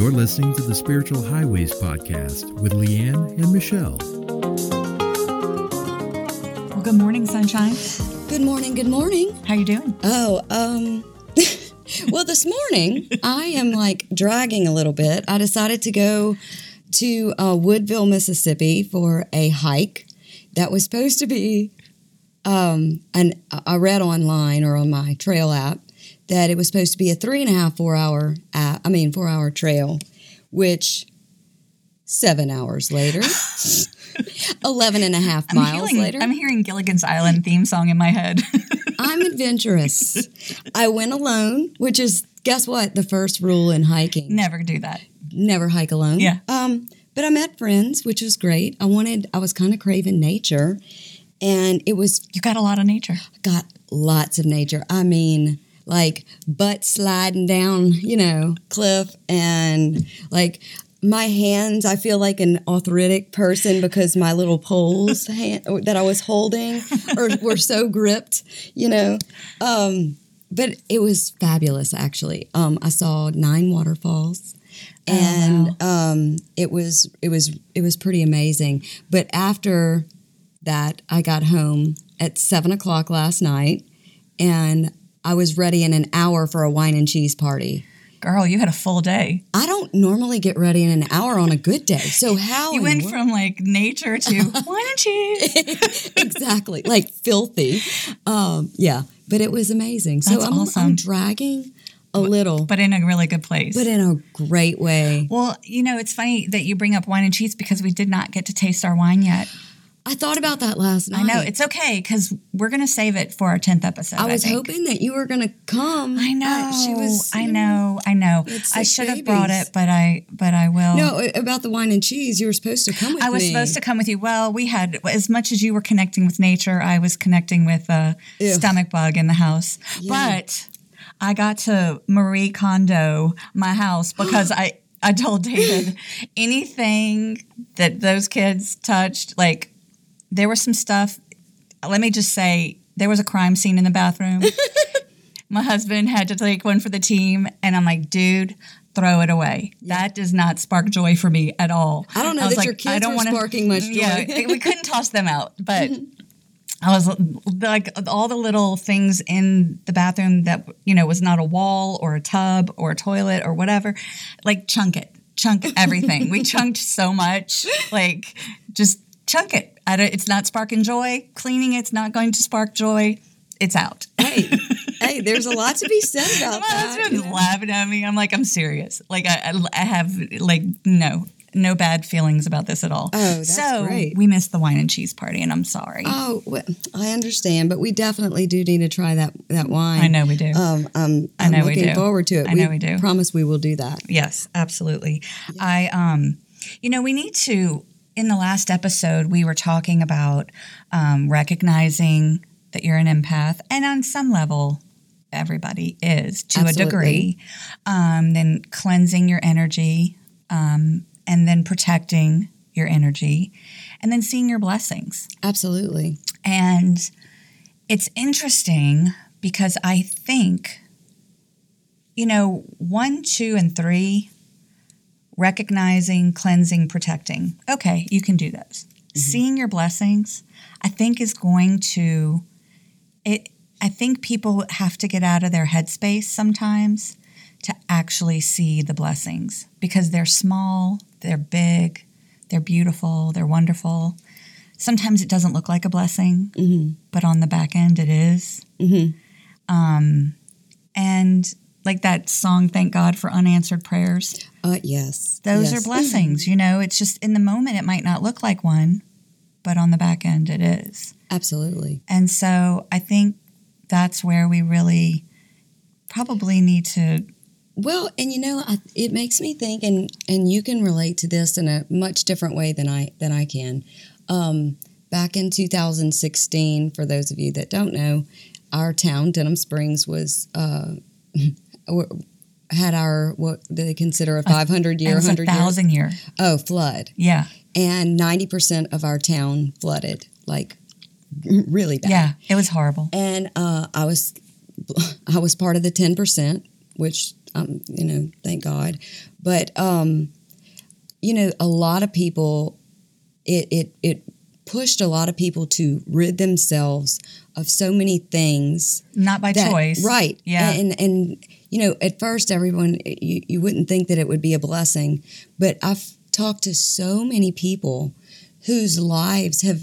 You're listening to the Spiritual Highways podcast with Leanne and Michelle. Well, good morning, sunshine. Good morning. Good morning. How you doing? Oh, um, well, this morning I am like dragging a little bit. I decided to go to uh, Woodville, Mississippi for a hike that was supposed to be. Um, and I read online or on my trail app that it was supposed to be a three and a half, four hour, app, I mean, four hour trail, which seven hours later, 11 and a half I'm miles hearing, later. I'm hearing Gilligan's Island theme song in my head. I'm adventurous. I went alone, which is guess what? The first rule in hiking. Never do that. Never hike alone. Yeah. Um, but I met friends, which was great. I wanted I was kind of craving nature. And it was You got a lot of nature. got lots of nature. I mean, like butt sliding down, you know, cliff and like my hands, I feel like an arthritic person because my little poles hand, that I was holding or were so gripped, you know. Um, but it was fabulous, actually. Um, I saw nine waterfalls, and um, it was it was it was pretty amazing. But after that, I got home at seven o'clock last night, and I was ready in an hour for a wine and cheese party. Girl, you had a full day. I don't normally get ready in an hour on a good day. So how You went from like nature to why don't you? exactly like filthy? Um, yeah, but it was amazing. So I'm, awesome. I'm dragging a little, But in a really good place. but in a great way. well, you know, it's funny that you bring up wine and cheese because we did not get to taste our wine yet. I thought about that last night. I know it's okay because we're going to save it for our tenth episode. I was think. hoping that you were going to come. I know. Uh, she was. I know. I know. I should have brought it, but I. But I will. No, about the wine and cheese. You were supposed to come with me. I was me. supposed to come with you. Well, we had as much as you were connecting with nature, I was connecting with a Ew. stomach bug in the house. Yeah. But I got to Marie Kondo my house because I I told David anything that those kids touched, like there was some stuff. Let me just say, there was a crime scene in the bathroom. my husband had to take one for the team, and I'm like, dude. Throw it away. That does not spark joy for me at all. I don't know was that your kids were wanna- sparking much joy. Yeah, we couldn't toss them out, but I was like all the little things in the bathroom that you know was not a wall or a tub or a toilet or whatever. Like chunk it, chunk everything. we chunked so much, like just chunk it. I don't, it's not sparking joy. Cleaning it's not going to spark joy. It's out. hey, hey, there's a lot to be said about My that. husband's laughing at me. I'm like, I'm serious. Like I, I, have like no. No bad feelings about this at all. Oh, that's so great. we missed the wine and cheese party, and I'm sorry. Oh, well, I understand, but we definitely do need to try that that wine. I know we do. Um, um, I I'm know we looking do. forward to it. I know we do. Promise we will do that. Yes, absolutely. I um you know, we need to in the last episode we were talking about um, recognizing that you're an empath and on some level everybody is to Absolutely. a degree. Um, then cleansing your energy um, and then protecting your energy and then seeing your blessings. Absolutely. And it's interesting because I think, you know, one, two, and three, recognizing, cleansing, protecting. Okay, you can do those. Mm-hmm. Seeing your blessings, I think, is going to, it, I think people have to get out of their headspace sometimes to actually see the blessings because they're small, they're big, they're beautiful, they're wonderful. Sometimes it doesn't look like a blessing, mm-hmm. but on the back end it is. Mm-hmm. Um, and like that song, Thank God for Unanswered Prayers, Uh, yes. those yes. are blessings. You know, it's just in the moment it might not look like one, but on the back end it is. Absolutely. And so I think that's where we really probably need to. Well, and you know, I, it makes me think, and and you can relate to this in a much different way than I than I can. Um, back in 2016, for those of you that don't know, our town, Denham Springs, was uh, had our what they consider a 500 year, It was a 100 year thousand year. oh flood, Yeah. and 90 percent of our town flooded, like really bad. Yeah. It was horrible. and uh, I was I was part of the ten percent, which um, you know, thank God. But um, you know, a lot of people, it it it pushed a lot of people to rid themselves of so many things Not by that- choice. right? Yeah. and and you know, at first, everyone you you wouldn't think that it would be a blessing, but I've talked to so many people whose lives have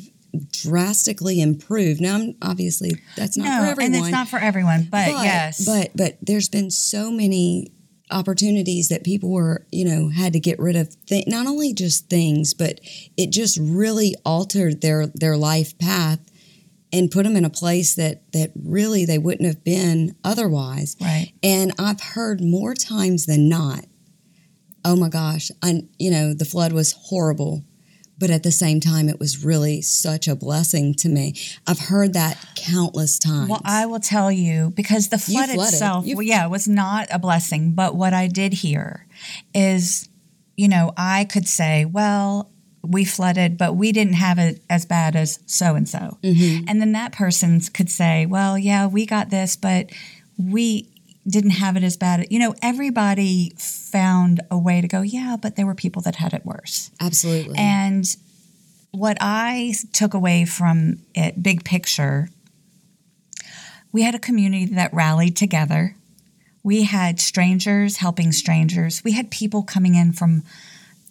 drastically improved. Now, I'm, obviously, that's not no, for everyone, and it's not for everyone, but, yes. but but there's been so many opportunities that people were you know had to get rid of th- not only just things but it just really altered their their life path and put them in a place that that really they wouldn't have been otherwise right. and i've heard more times than not oh my gosh i you know the flood was horrible but at the same time it was really such a blessing to me i've heard that countless times Well, I will tell you because the flood itself, well, yeah, was not a blessing. But what I did hear is, you know, I could say, well, we flooded, but we didn't have it as bad as so and so. And then that person could say, well, yeah, we got this, but we didn't have it as bad. You know, everybody found a way to go, yeah, but there were people that had it worse. absolutely And what I took away from it, big picture, we had a community that rallied together. We had strangers helping strangers. We had people coming in from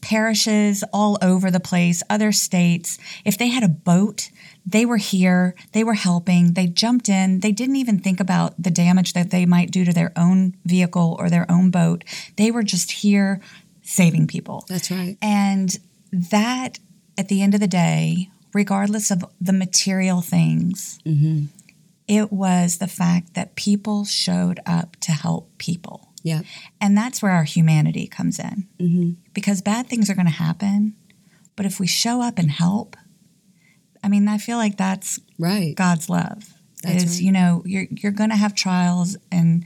parishes all over the place, other states. If they had a boat, they were here, they were helping, they jumped in, they didn't even think about the damage that they might do to their own vehicle or their own boat. They were just here saving people. that's right And that, at the end of the day, regardless of the material things, Mm-hmm. it was the fact that people showed up to help people. Yeah And that's where our humanity comes in. Mm-hmm. Because bad things are going to happen. But if we show up and help, I mean, I feel like that's right God's love. That's is right. you know you're you're going to have trials and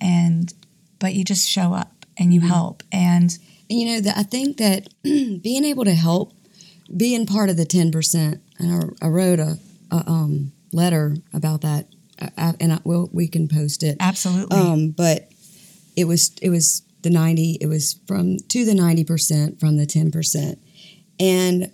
and but you just show up and you help and And you know, that I think that being able to help, being part of the ten percent, and I, I wrote a, a um, letter about that, I- and I, well, we can post it. absolutely Um, but it was it was the ninety. It was from to the ninety percent from the ten percent, and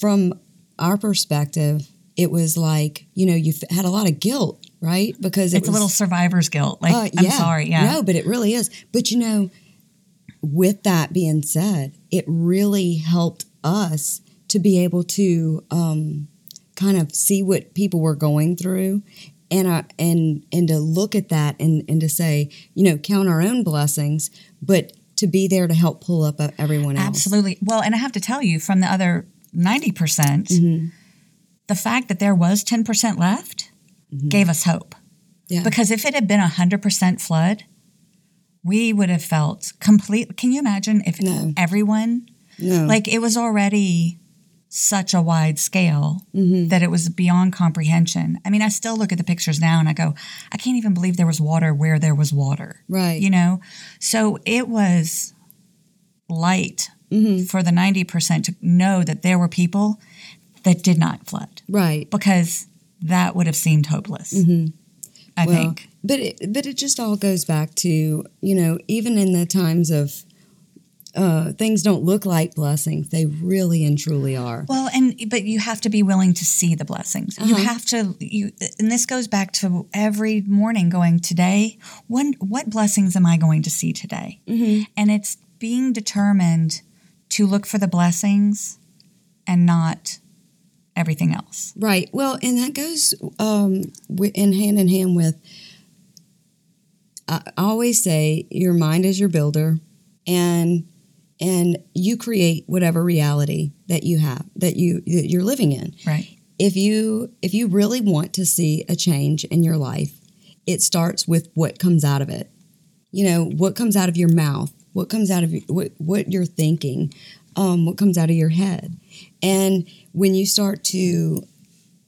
from our perspective, it was like you know you had a lot of guilt, right? Because it it's a little survivor's guilt. Like uh, I'm sorry, yeah. No, but it really is. But you know, with that being said, it really helped us to be able to um, kind of see what people were going through. And, uh, and and to look at that and, and to say, you know, count our own blessings, but to be there to help pull up uh, everyone else. Absolutely. Well, and I have to tell you, from the other 90%, percent Mm-hmm. the fact that there was 10% left gave us hope. Mm-hmm. Yeah. Because if it had been a 100% flood, we would have felt complete. Can you imagine if No. everyone, No. like it was already such a wide scale Mm-hmm. that it was beyond comprehension. I mean, I still look at the pictures now and I go, I can't even believe there was water where there was water right. you know so it was light Mm-hmm. for the 90% to know that there were people that did not flood right. because that would have seemed hopeless i Mm-hmm. Well, think But it, but it just all goes back to you know even in the times of uh, things don't look like blessings, they really and truly are. well and but you have to be willing to see the blessings you Uh-huh. have to you and this goes back to every morning going today when what blessings am i going to see today Mm-hmm. and it's being determined to look for the blessings and not everything else Right. Well, and that goes um, in hand in hand with. I always say your mind is your builder, and and you create whatever reality that you have that you that you're living in. right. If you if you really want to see a change in your life it starts with what comes out of it. You know what comes out of your mouth what comes out of what what you're thinking um, what comes out of your head. And when you start to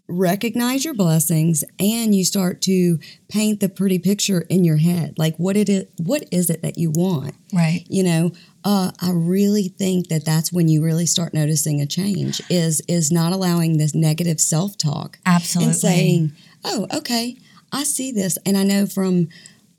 recognize your blessings and you start to paint the pretty picture in your head like what it is what is it that you want? Right. You know uh, i really think that that's when you really start noticing a change is is not allowing this negative self-talk Absolutely. and saying oh okay i see this and i know from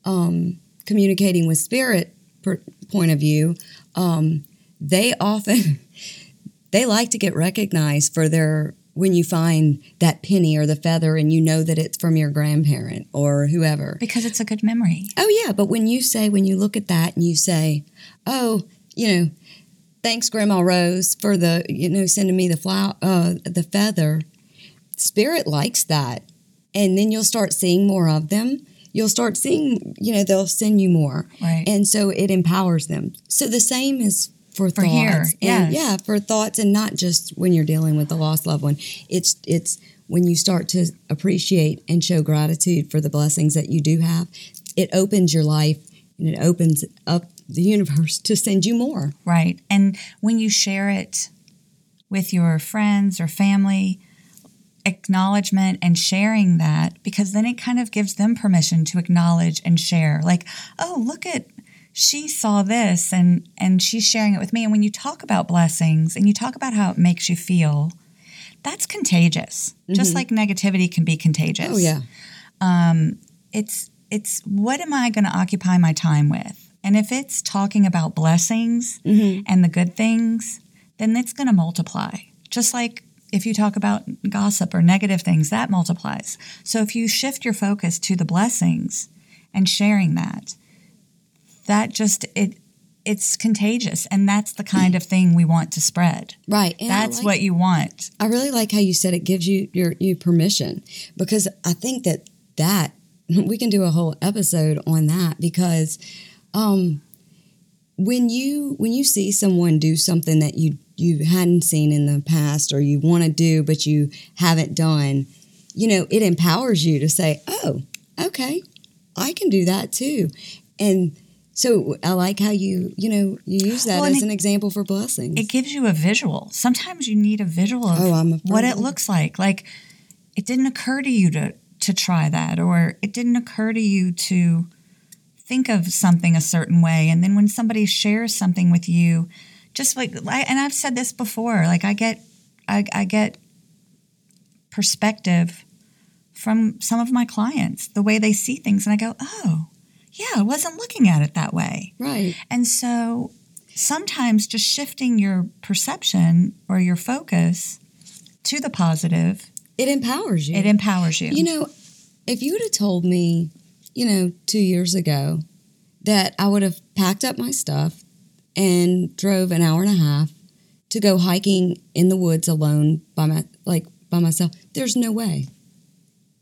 um, communicating with spirit per, point of view, um, they often they like to get recognized for their when you find that penny or the feather and you know that it's from your grandparent or whoever. Because it's a good memory. Oh yeah, but when you say when you look at that and you say, "Oh, you know, thanks Grandma Rose for the you know sending me the flower uh, the feather," spirit likes that, and then you'll start seeing more of them. You'll start seeing, you know, they'll send you more, Right. and so it empowers them. So the same is for, For thoughts, here, and yes. yeah, for thoughts, and not just when you're dealing with the lost loved one. It's it's when you start to appreciate and show gratitude for the blessings that you do have. It opens your life and it opens up the universe to send you more. Right. And when you share it with your friends or family, acknowledgement and sharing that, because then it kind of gives them permission to acknowledge and share. Like, oh, look at she saw this and and she's sharing it with me. And when you talk about blessings and you talk about how it makes you feel, that's contagious. Just like negativity can be contagious Oh yeah, um, it's it's what am I going to occupy my time with? And if it's talking about blessings mm-hmm. and the good things, then it's going to multiply. Just like if you talk about gossip or negative things, that multiplies. So if you shift your focus to the blessings and sharing that, that just it it's contagious and that's the kind of thing we want to spread. right. And that's like- what you want. I really like how you said it gives you your you permission because I think that that we can do a whole episode on that because um when you when you see someone do something that you you hadn't seen in the past or you want to do but you haven't done you know it empowers you to say oh okay I can do that too and so I like how you you know you use that Well, as it- an example for blessings it gives you a visual. Sometimes you need a visual of Oh, what it looks like. Like it didn't occur to you to to try that, or it didn't occur to you to think of something a certain way. And then when somebody shares something with you, just like I, and I've said this before, like I get I, I get perspective from some of my clients, the way they see things, and I go, oh, yeah, I wasn't looking at it that way. right And so sometimes just shifting your perception or your focus to the positive, it empowers you it empowers you. You know, if you would have told me, you know, two years ago that I would have packed up my stuff and drove an hour and a half to go hiking in the woods alone by my like by myself, there's no way.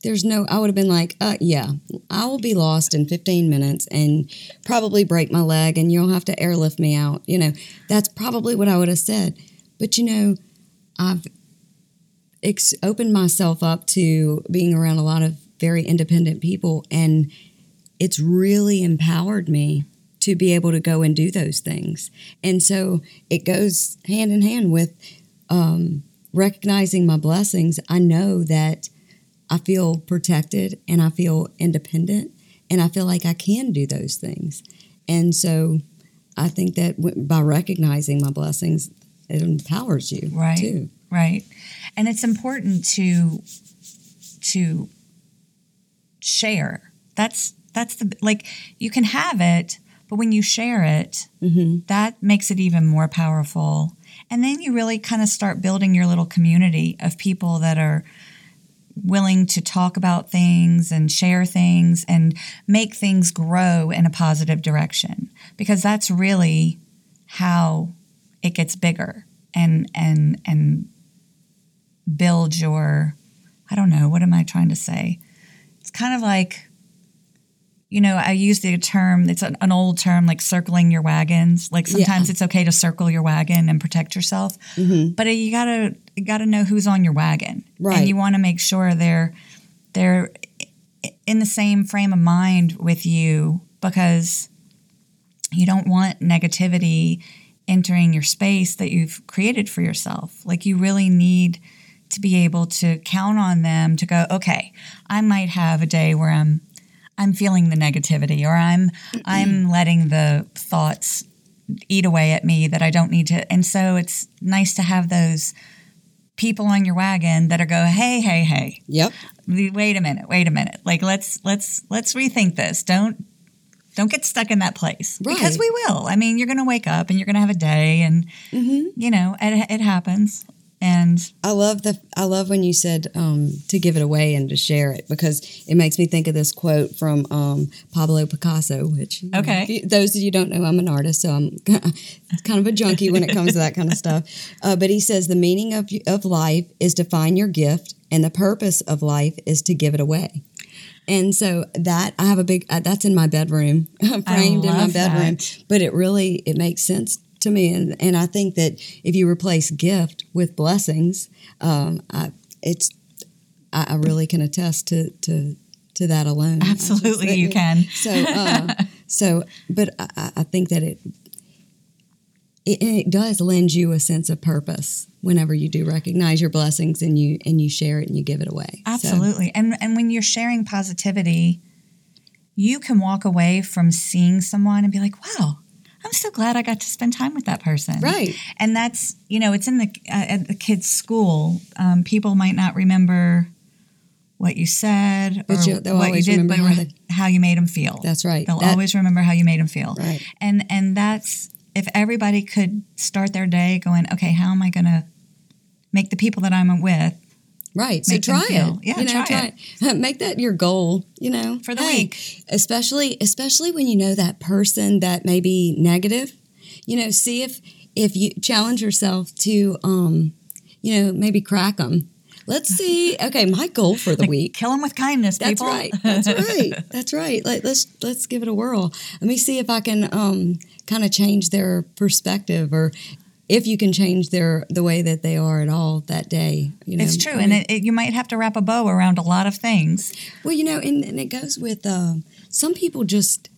There's no I would have been like, uh yeah, I will be lost in 15 minutes and probably break my leg and you'll have to airlift me out. You know, that's probably what I would have said. But you know, I've ex- opened myself up to being around a lot of very independent people and it's really empowered me to be able to go and do those things and so it goes hand in hand with um, recognizing my blessings i know that i feel protected and i feel independent and i feel like i can do those things and so i think that by recognizing my blessings it empowers you Right. too right. And it's important to to share. That's that's the like you can have it, but when you share it, hmm that makes it even more powerful. And then you really kind of start building your little community of people that are willing to talk about things and share things and make things grow in a positive direction because that's really how it gets bigger and and and build your I don't know what am I trying to say it's kind of like you know, I use the term, it's an, an old term like circling your wagons. Like sometimes Yeah. it's okay to circle your wagon and protect yourself, hmm but you gotta you gotta know who's on your wagon, Right. And you want to make sure they're they're in the same frame of mind with you because you don't want negativity entering your space that you've created for yourself. Like you really need to be able to count on them to go, okay, I might have a day where I'm I'm feeling the negativity or I'm I'm letting the thoughts eat away at me that I don't need to. And so it's nice to have those people on your wagon that are go, hey, hey, hey, yep wait a minute, wait a minute. Like let's let's let's rethink this. Don't Don't get stuck in that place because we will. I mean, you're going to wake up and you're going to have a day, and Mm-hmm. you know it, it happens. And I love the I love when you said um, to give it away and to share it because it makes me think of this quote from um, Pablo Picasso. Which you know, Okay. those of you don't know, I'm an artist, so I'm kind of a junkie when it comes to that kind of stuff. Uh, but he says the meaning of of life is to find your gift, and the purpose of life is to give it away. And so that I have a big uh, that's in my bedroom, framed in my bedroom. that. But it really it makes sense to me, and and I think that if you replace gift with blessings, um, I, it's I, I really can attest to to to that alone. Absolutely, you can. So uh, so, but I- I, think that it. It, it does lend you a sense of purpose whenever you do recognize your blessings and you and you share it and you give it away. So- Absolutely. And and when you're sharing positivity, you can walk away from seeing someone and be like, "Wow, I'm so glad I got to spend time with that person." right. And that's, you know, it's in the uh, at the kids' school. Um, people might not remember what you said But or you- what you did, remember but how they- how you made them feel. That's right. They'll That- always remember how you made them feel. Right. And and that's if everybody could start their day going, okay, how am I going to make the people that I'm with Right. So try it. yeah, you know, try it. Make that your goal, you know. For the Hey, week. Especially especially when you know that person that may be negative. You know, see if if you challenge yourself to um, you know, maybe crack them. Let's see. Okay, my goal for the week. kill them with kindness, That's people? right. That's right. That's right. Like let's let's give it a whirl. Let me see if I can um, kind of change their perspective, or if you can change their the way that they are at all that day. You know, It's true, I and it, it, you might have to wrap a bow around a lot of things. Well, you know, and, and it goes with uh, some people just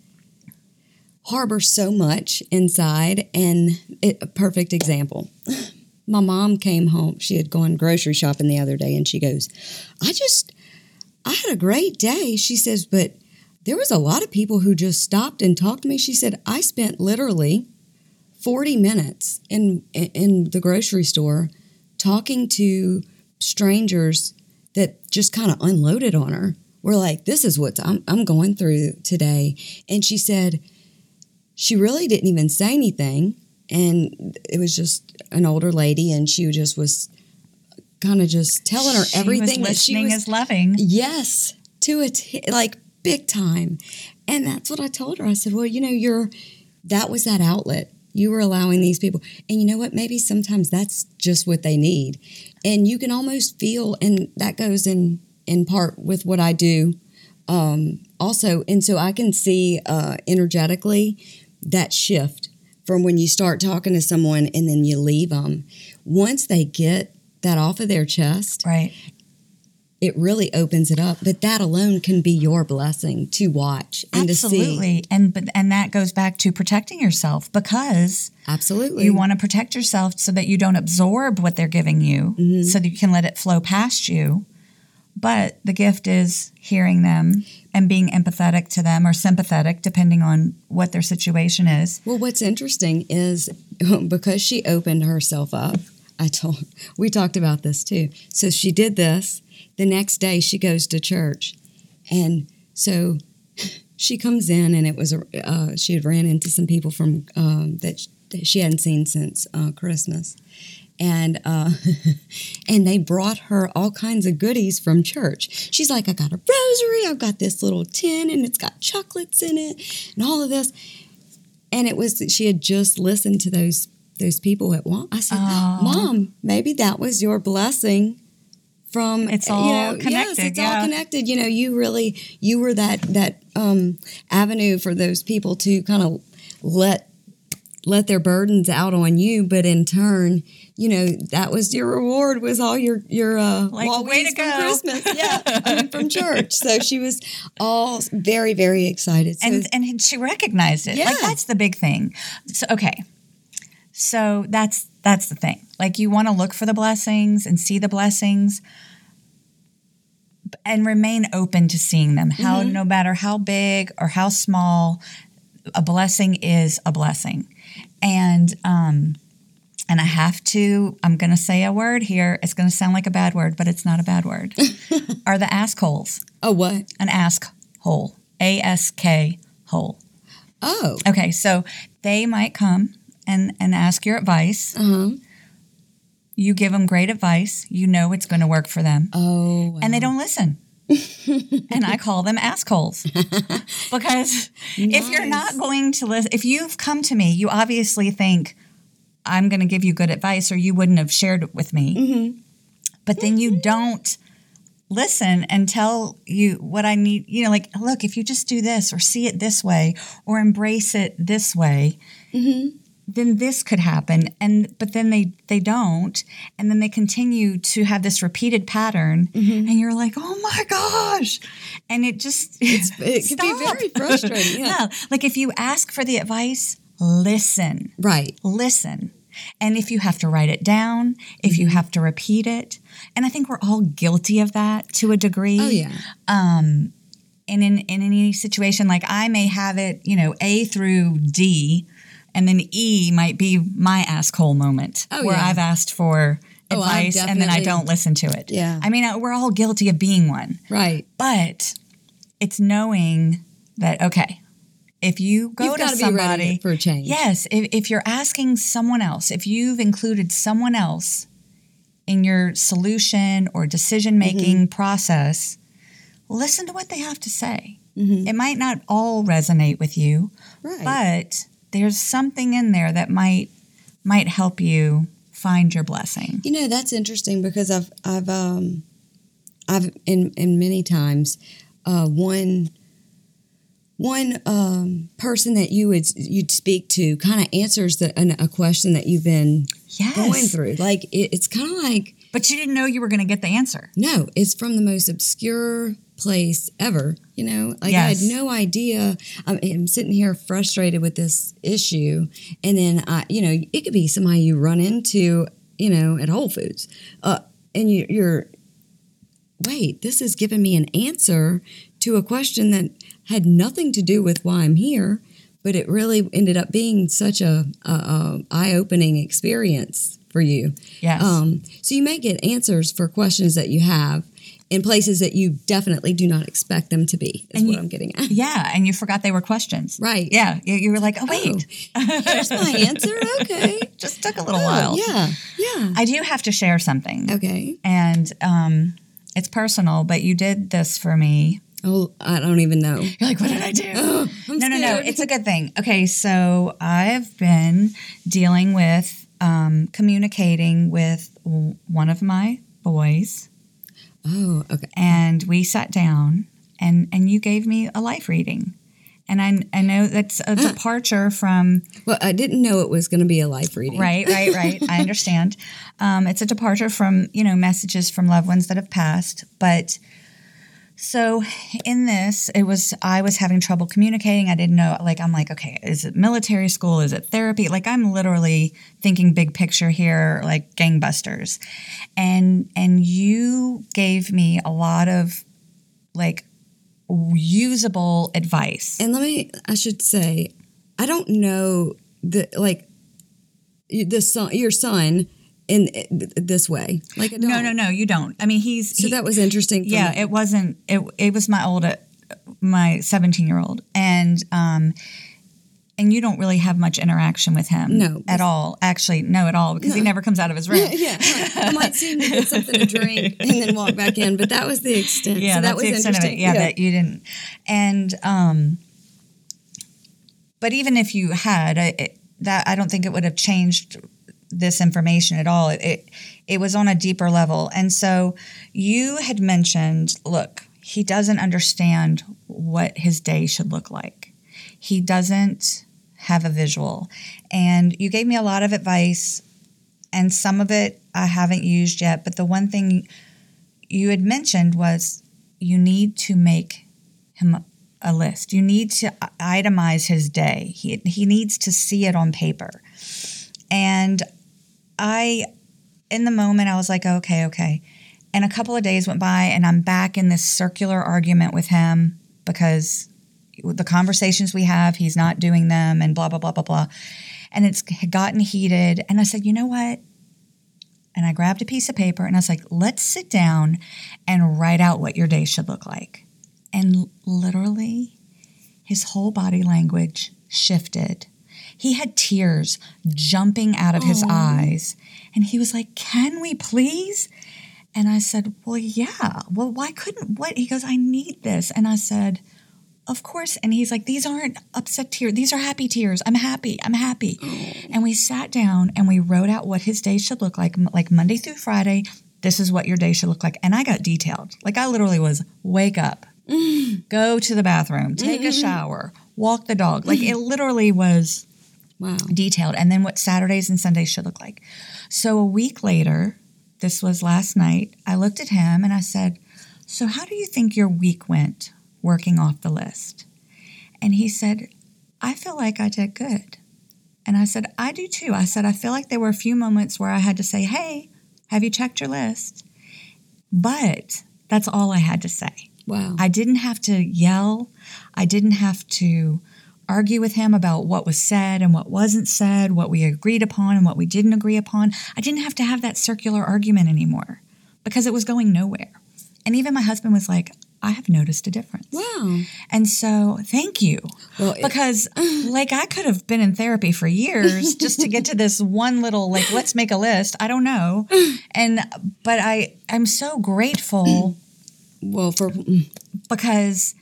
harbor so much inside. And it, a perfect example. My mom came home. She had gone grocery shopping the other day, and she goes, "I just, I had a great day." She says, "But there was a lot of people who just stopped and talked to me." She said, "I spent literally forty minutes in in the grocery store talking to strangers that just kind of unloaded on her. We're like, this is what I'm, I'm going through today. And she said, she really didn't even say anything. And it was just an older lady, and she just was kind of just telling her She everything that she was is loving. Yes, to it, like big time. And that's what I told her. I said, well, you know, you're, that was that outlet. You were allowing these people. And you know what? Maybe sometimes that's just what they need. And you can almost feel, and that goes in, in part with what I do um, also. And so I can see uh, energetically that shift from when you start talking to someone and then you leave them. Once they get that off of their chest, Right. It really opens it up. But that alone can be your blessing to watch and to see. Absolutely. And but and that goes back to protecting yourself because Absolutely. you want to protect yourself so that you don't absorb what they're giving you Mm-hmm. so that you can let it flow past you. But the gift is hearing them and being empathetic to them or sympathetic depending on what their situation is. well, what's interesting is because she opened herself up. I told we talked about this too. So she did this. The next day she goes to church, and so she comes in, and it was a uh, she had ran into some people from um, that, sh- that she hadn't seen since uh, Christmas, and uh, and they brought her all kinds of goodies from church. She's like, I got a rosary, I've got this little tin, and it's got chocolates in it, and all of this. And it was she had just listened to those those people at Walmart. I said, Oh. Mom, maybe that was your blessing from It's you all know, Yes, connected, it's yeah. all connected. You know, you really you were that that um, avenue for those people to kind of let let their burdens out on you, but in turn, you know, that was your reward was all your your uh Like, way to go. Christmas. Yeah. I mean from church. So she was all very, very excited. So and and she recognized it. Like Yeah. that's the big thing. So okay. So that's that's the thing. Like you want to look for the blessings and see the blessings and remain open to seeing them. How Mm-hmm. no matter how big or how small a blessing is a blessing. And um and I have to I'm going to say a word here. It's going to sound like a bad word, but it's not a bad word. Are the ask holes oh what? an ask hole, A S K hole. Oh. Okay, so they might come and, and ask your advice. Uh huh. You give them great advice. You know it's going to work for them. Oh. wow. And they don't listen. and I call them assholes. because if you're not going to listen, if you've come to me, you obviously think I'm going to give you good advice or you wouldn't have shared it with me. Mm-hmm. But then you don't listen and tell you what I need, you know, like, look, if you just do this or see it this way or embrace it this way, Mm-hmm. Then this could happen and but then they they don't and then they continue to have this repeated pattern Mm-hmm. and you're like oh my gosh and it just it can be very frustrating, yeah. like if you ask for the advice listen right. listen and if you have to write it down if Mm-hmm. you have to repeat it and i think we're all guilty of that to a degree Oh yeah. um, and in, in any situation, like I may have it, you know, A through D, and then E might be my asshole moment Oh, where yeah. I've asked for Oh, advice and then I don't listen to it. Yeah. I mean, uh, we're all guilty of being one, Right. but it's knowing that, okay, if you go You've to somebody, for a change. Yes, if, if you're asking someone else, if you've included someone else in your solution or decision making Mm-hmm. process, listen to what they have to say. Mhm. It might not all resonate with you, Right. but there's something in there that might might help you find your blessing. You know, that's interesting because I've I've um I've in in many times uh one one um person that you would you'd speak to kind of answers the, an, a question that you've been Yes. going through. Like it, it's kind of like But you didn't know you were going to get the answer. no, it's from the most obscure place ever. You know, like Yes. I had no idea. I'm, I'm sitting here frustrated with this issue, and then I, you know, it could be somebody you run into, you know, at Whole Foods, uh, and you, you're, wait, this is giving me an answer to a question that had nothing to do with why I'm here, but it really ended up being such a, a, a eye-opening experience for you. Yes. Um, so you may get answers for questions that you have in places that you definitely do not expect them to be. Is And what you- I'm getting at. yeah, and you forgot they were questions. Right. Yeah, you, you were like, "Oh wait, Here's my answer. Okay. just took a little Oh, while." yeah. Yeah. I do have to share something. Okay. and um, it's personal, but you did this for me. Oh, I don't even know. You're like, what did I do? Oh, no, no, no. It's a good thing. Okay, so I've been dealing with um, communicating with one of my boys, Oh, okay. and we sat down, and and you gave me a life reading, and I I know that's a departure from Well, I didn't know it was going to be a life reading. Right, right, right. I understand. Um, it's a departure from you know messages from loved ones that have passed, but so in this, it was I was having trouble communicating. I didn't know. Like I'm like, okay, is it military school? Is it therapy? Like I'm literally thinking big picture here, like gangbusters, and and you gave me a lot of like usable advice. And let me, I should say, I don't know the like the son, your son, in this way. Like. No, no, no, you don't. I mean, he's So he- that was interesting. Yeah me. it wasn't it, it was my old my 17 year old and um and you don't really have much interaction with him No. at all actually no at all because he never comes out of his room yeah, yeah. I might see him get something to drink and then walk back in, but that was the extent. yeah so that was the extent of interesting. it yeah, that you didn't and um but even if you had I, it, that i don't think it would have changed this information at all it, it it was on a deeper level and so you had mentioned look he doesn't understand what his day should look like he doesn't have a visual and you gave me a lot of advice and some of it i haven't used yet but the one thing you had mentioned was you need to make him a list. You need to itemize his day. He, he needs to see it on paper. And I, in the moment, I was like, okay, okay. And a couple of days went by, and I'm back in this circular argument with him because the conversations we have, he's not doing them, and blah, blah, blah, blah, blah. And it's gotten heated. And I said, you know what? and I grabbed a piece of paper and I was like, let's sit down and write out what your day should look like. And literally, his whole body language shifted. He had tears jumping out of his eyes. And he was like, Can we please? And I said, Well, yeah. Well, why couldn't what? He goes, I need this. And I said, Of course. And he's like, These aren't upset tears. These are happy tears. I'm happy. I'm happy. And we sat down and we wrote out what his day should look like, like Monday through Friday. This is what your day should look like. And I got detailed. Like I literally was wake up, mm. go to the bathroom, take a mm-hmm. shower, walk the dog. Like it mm-hmm. literally was Wow. detailed and then what Saturdays and Sundays should look like. So a week later, this was last night, I looked at him and I said, So how do you think your week went working off the list? And he said, I feel like I did good. And I said, I do too. I said, I feel like there were a few moments where I had to say, Hey, have you checked your list? But that's all I had to say. Wow. I didn't have to yell. I didn't have to argue with him about what was said and what wasn't said, what we agreed upon and what we didn't agree upon. I didn't have to have that circular argument anymore because it was going nowhere. And even my husband was like, I have noticed a difference. wow. And so, thank you. Well, it- Because, like, I could have been in therapy for years just to get to this one little, like, let's make a list. I don't know. And, but I, I'm so grateful Well, for mm. because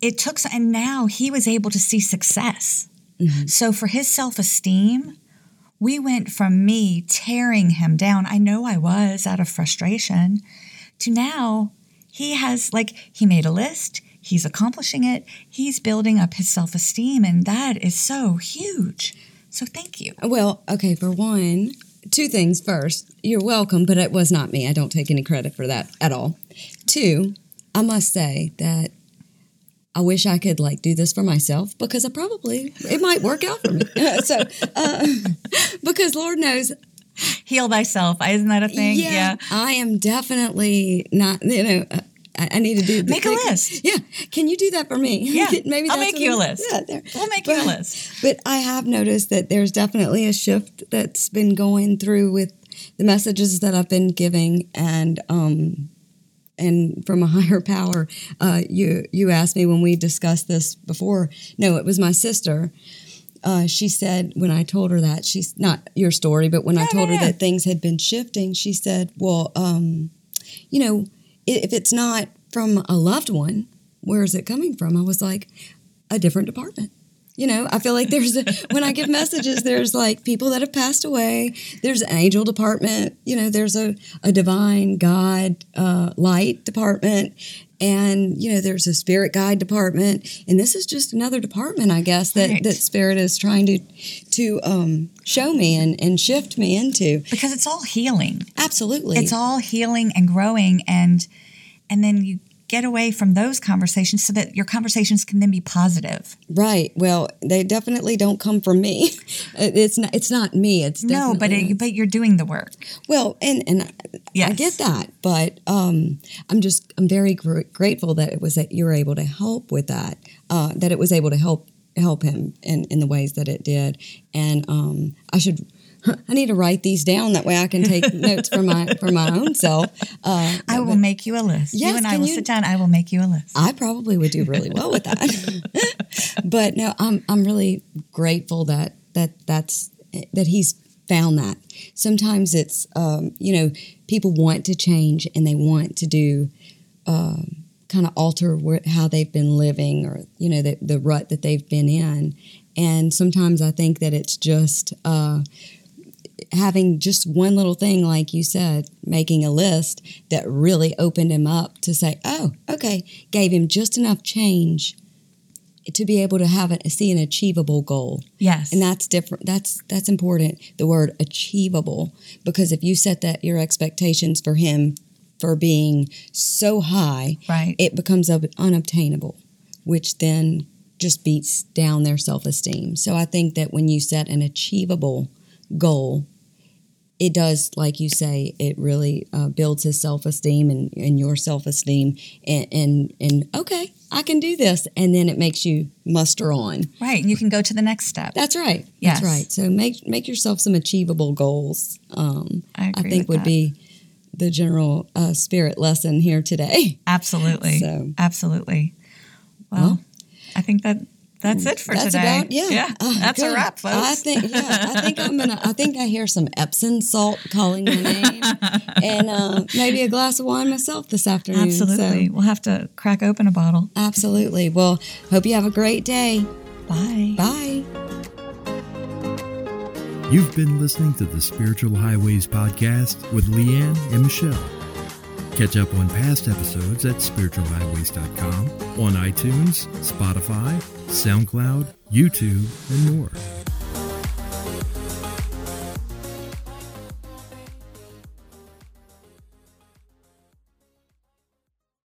it took and now he was able to see success mm-hmm. so for his self-esteem we went from me tearing him down i know i was out of frustration to now he has like he made a list he's accomplishing it he's building up his self-esteem and that is so huge so thank you uh, well, okay. For one, two things. First, you're welcome, but it was not me. I don't take any credit for that at all. Two, I must say that I wish I could like do this for myself because I probably it might work out for me. so, uh, because Lord knows heal thyself isn't that a thing yeah, I am definitely not. You know, uh, I, I need to do Make a list. Yeah, can you do that for me? Yeah, maybe I'll make you a list. Yeah, there. we'll make you a list But I have noticed that there's definitely a shift that's been going through with the messages that I've been giving, and um, and from a higher power. Uh, you you asked me when we discussed this before. No, it was my sister. Uh, she said when I told her that she's not your story, but when I told no, her that things had been shifting, she said, "Well, um, you know, if it's not from a loved one, where is it coming from?" I was like, "A different department." You know, I feel like there's a, when I give messages, there's like people that have passed away. There's an angel department. You know, there's a, a divine God uh, light department, and you know, there's a spirit guide department. And this is just another department, I guess, that Right. that spirit is trying to to um, show me and, and shift me into. because it's all healing Absolutely, it's all healing and growing and and then you get away from those conversations so that your conversations can then be positive right. Well, they definitely don't come from me. It's not. It's not me. It's no but it, but you're doing the work Well, and and I- I get that, but um, I'm just I'm very gr- grateful that it was that you were able to help with that. Uh, that it was able to help help him in in the ways that it did, and um, I should. I need to write these down that way I can take notes for my for my own self. Uh, i will make you a list Yes, you and i can will you- sit down i will make you a list I probably would do really well with that. but no, I'm I'm really grateful that that that's that he's found that. Sometimes it's um, you know people want to change and they want to do um, kind of alter where, how they've been living or you know the the rut that they've been in, and sometimes I think that it's just. Uh, having just one little thing like you said making a list that really opened him up to say oh okay gave him just enough change to be able to have it see an achievable goal. Yes. And that's different that's that's important the word achievable because if you set that your expectations for him for being so high right. it becomes unobtainable which then just beats down their self-esteem. So i think that when you set an achievable goal it does like you say it really uh, builds his self-esteem and, and your self-esteem and, and and okay i can do this and then it makes you muster on. Right and you can go to the next step. That's right Yes. that's right. So make make yourself some achievable goals. Um, i, i think would that. be the general uh, spirit lesson here today. Absolutely. So- absolutely. Well, Well- i think that that's it for That's today. about yeah. Uh, that's a wrap, folks. I think yeah. I think I'm gonna. I think I hear some Epsom salt calling my name, and uh, maybe a glass of wine myself this afternoon. Absolutely. So, We'll have to crack open a bottle. absolutely. Well, hope you have a great day. Bye. Bye. You've been listening to the Spiritual Highways podcast with Leanne and Michelle. Catch up on past episodes at spiritualhighways.com, on iTunes, Spotify, SoundCloud, YouTube, and more.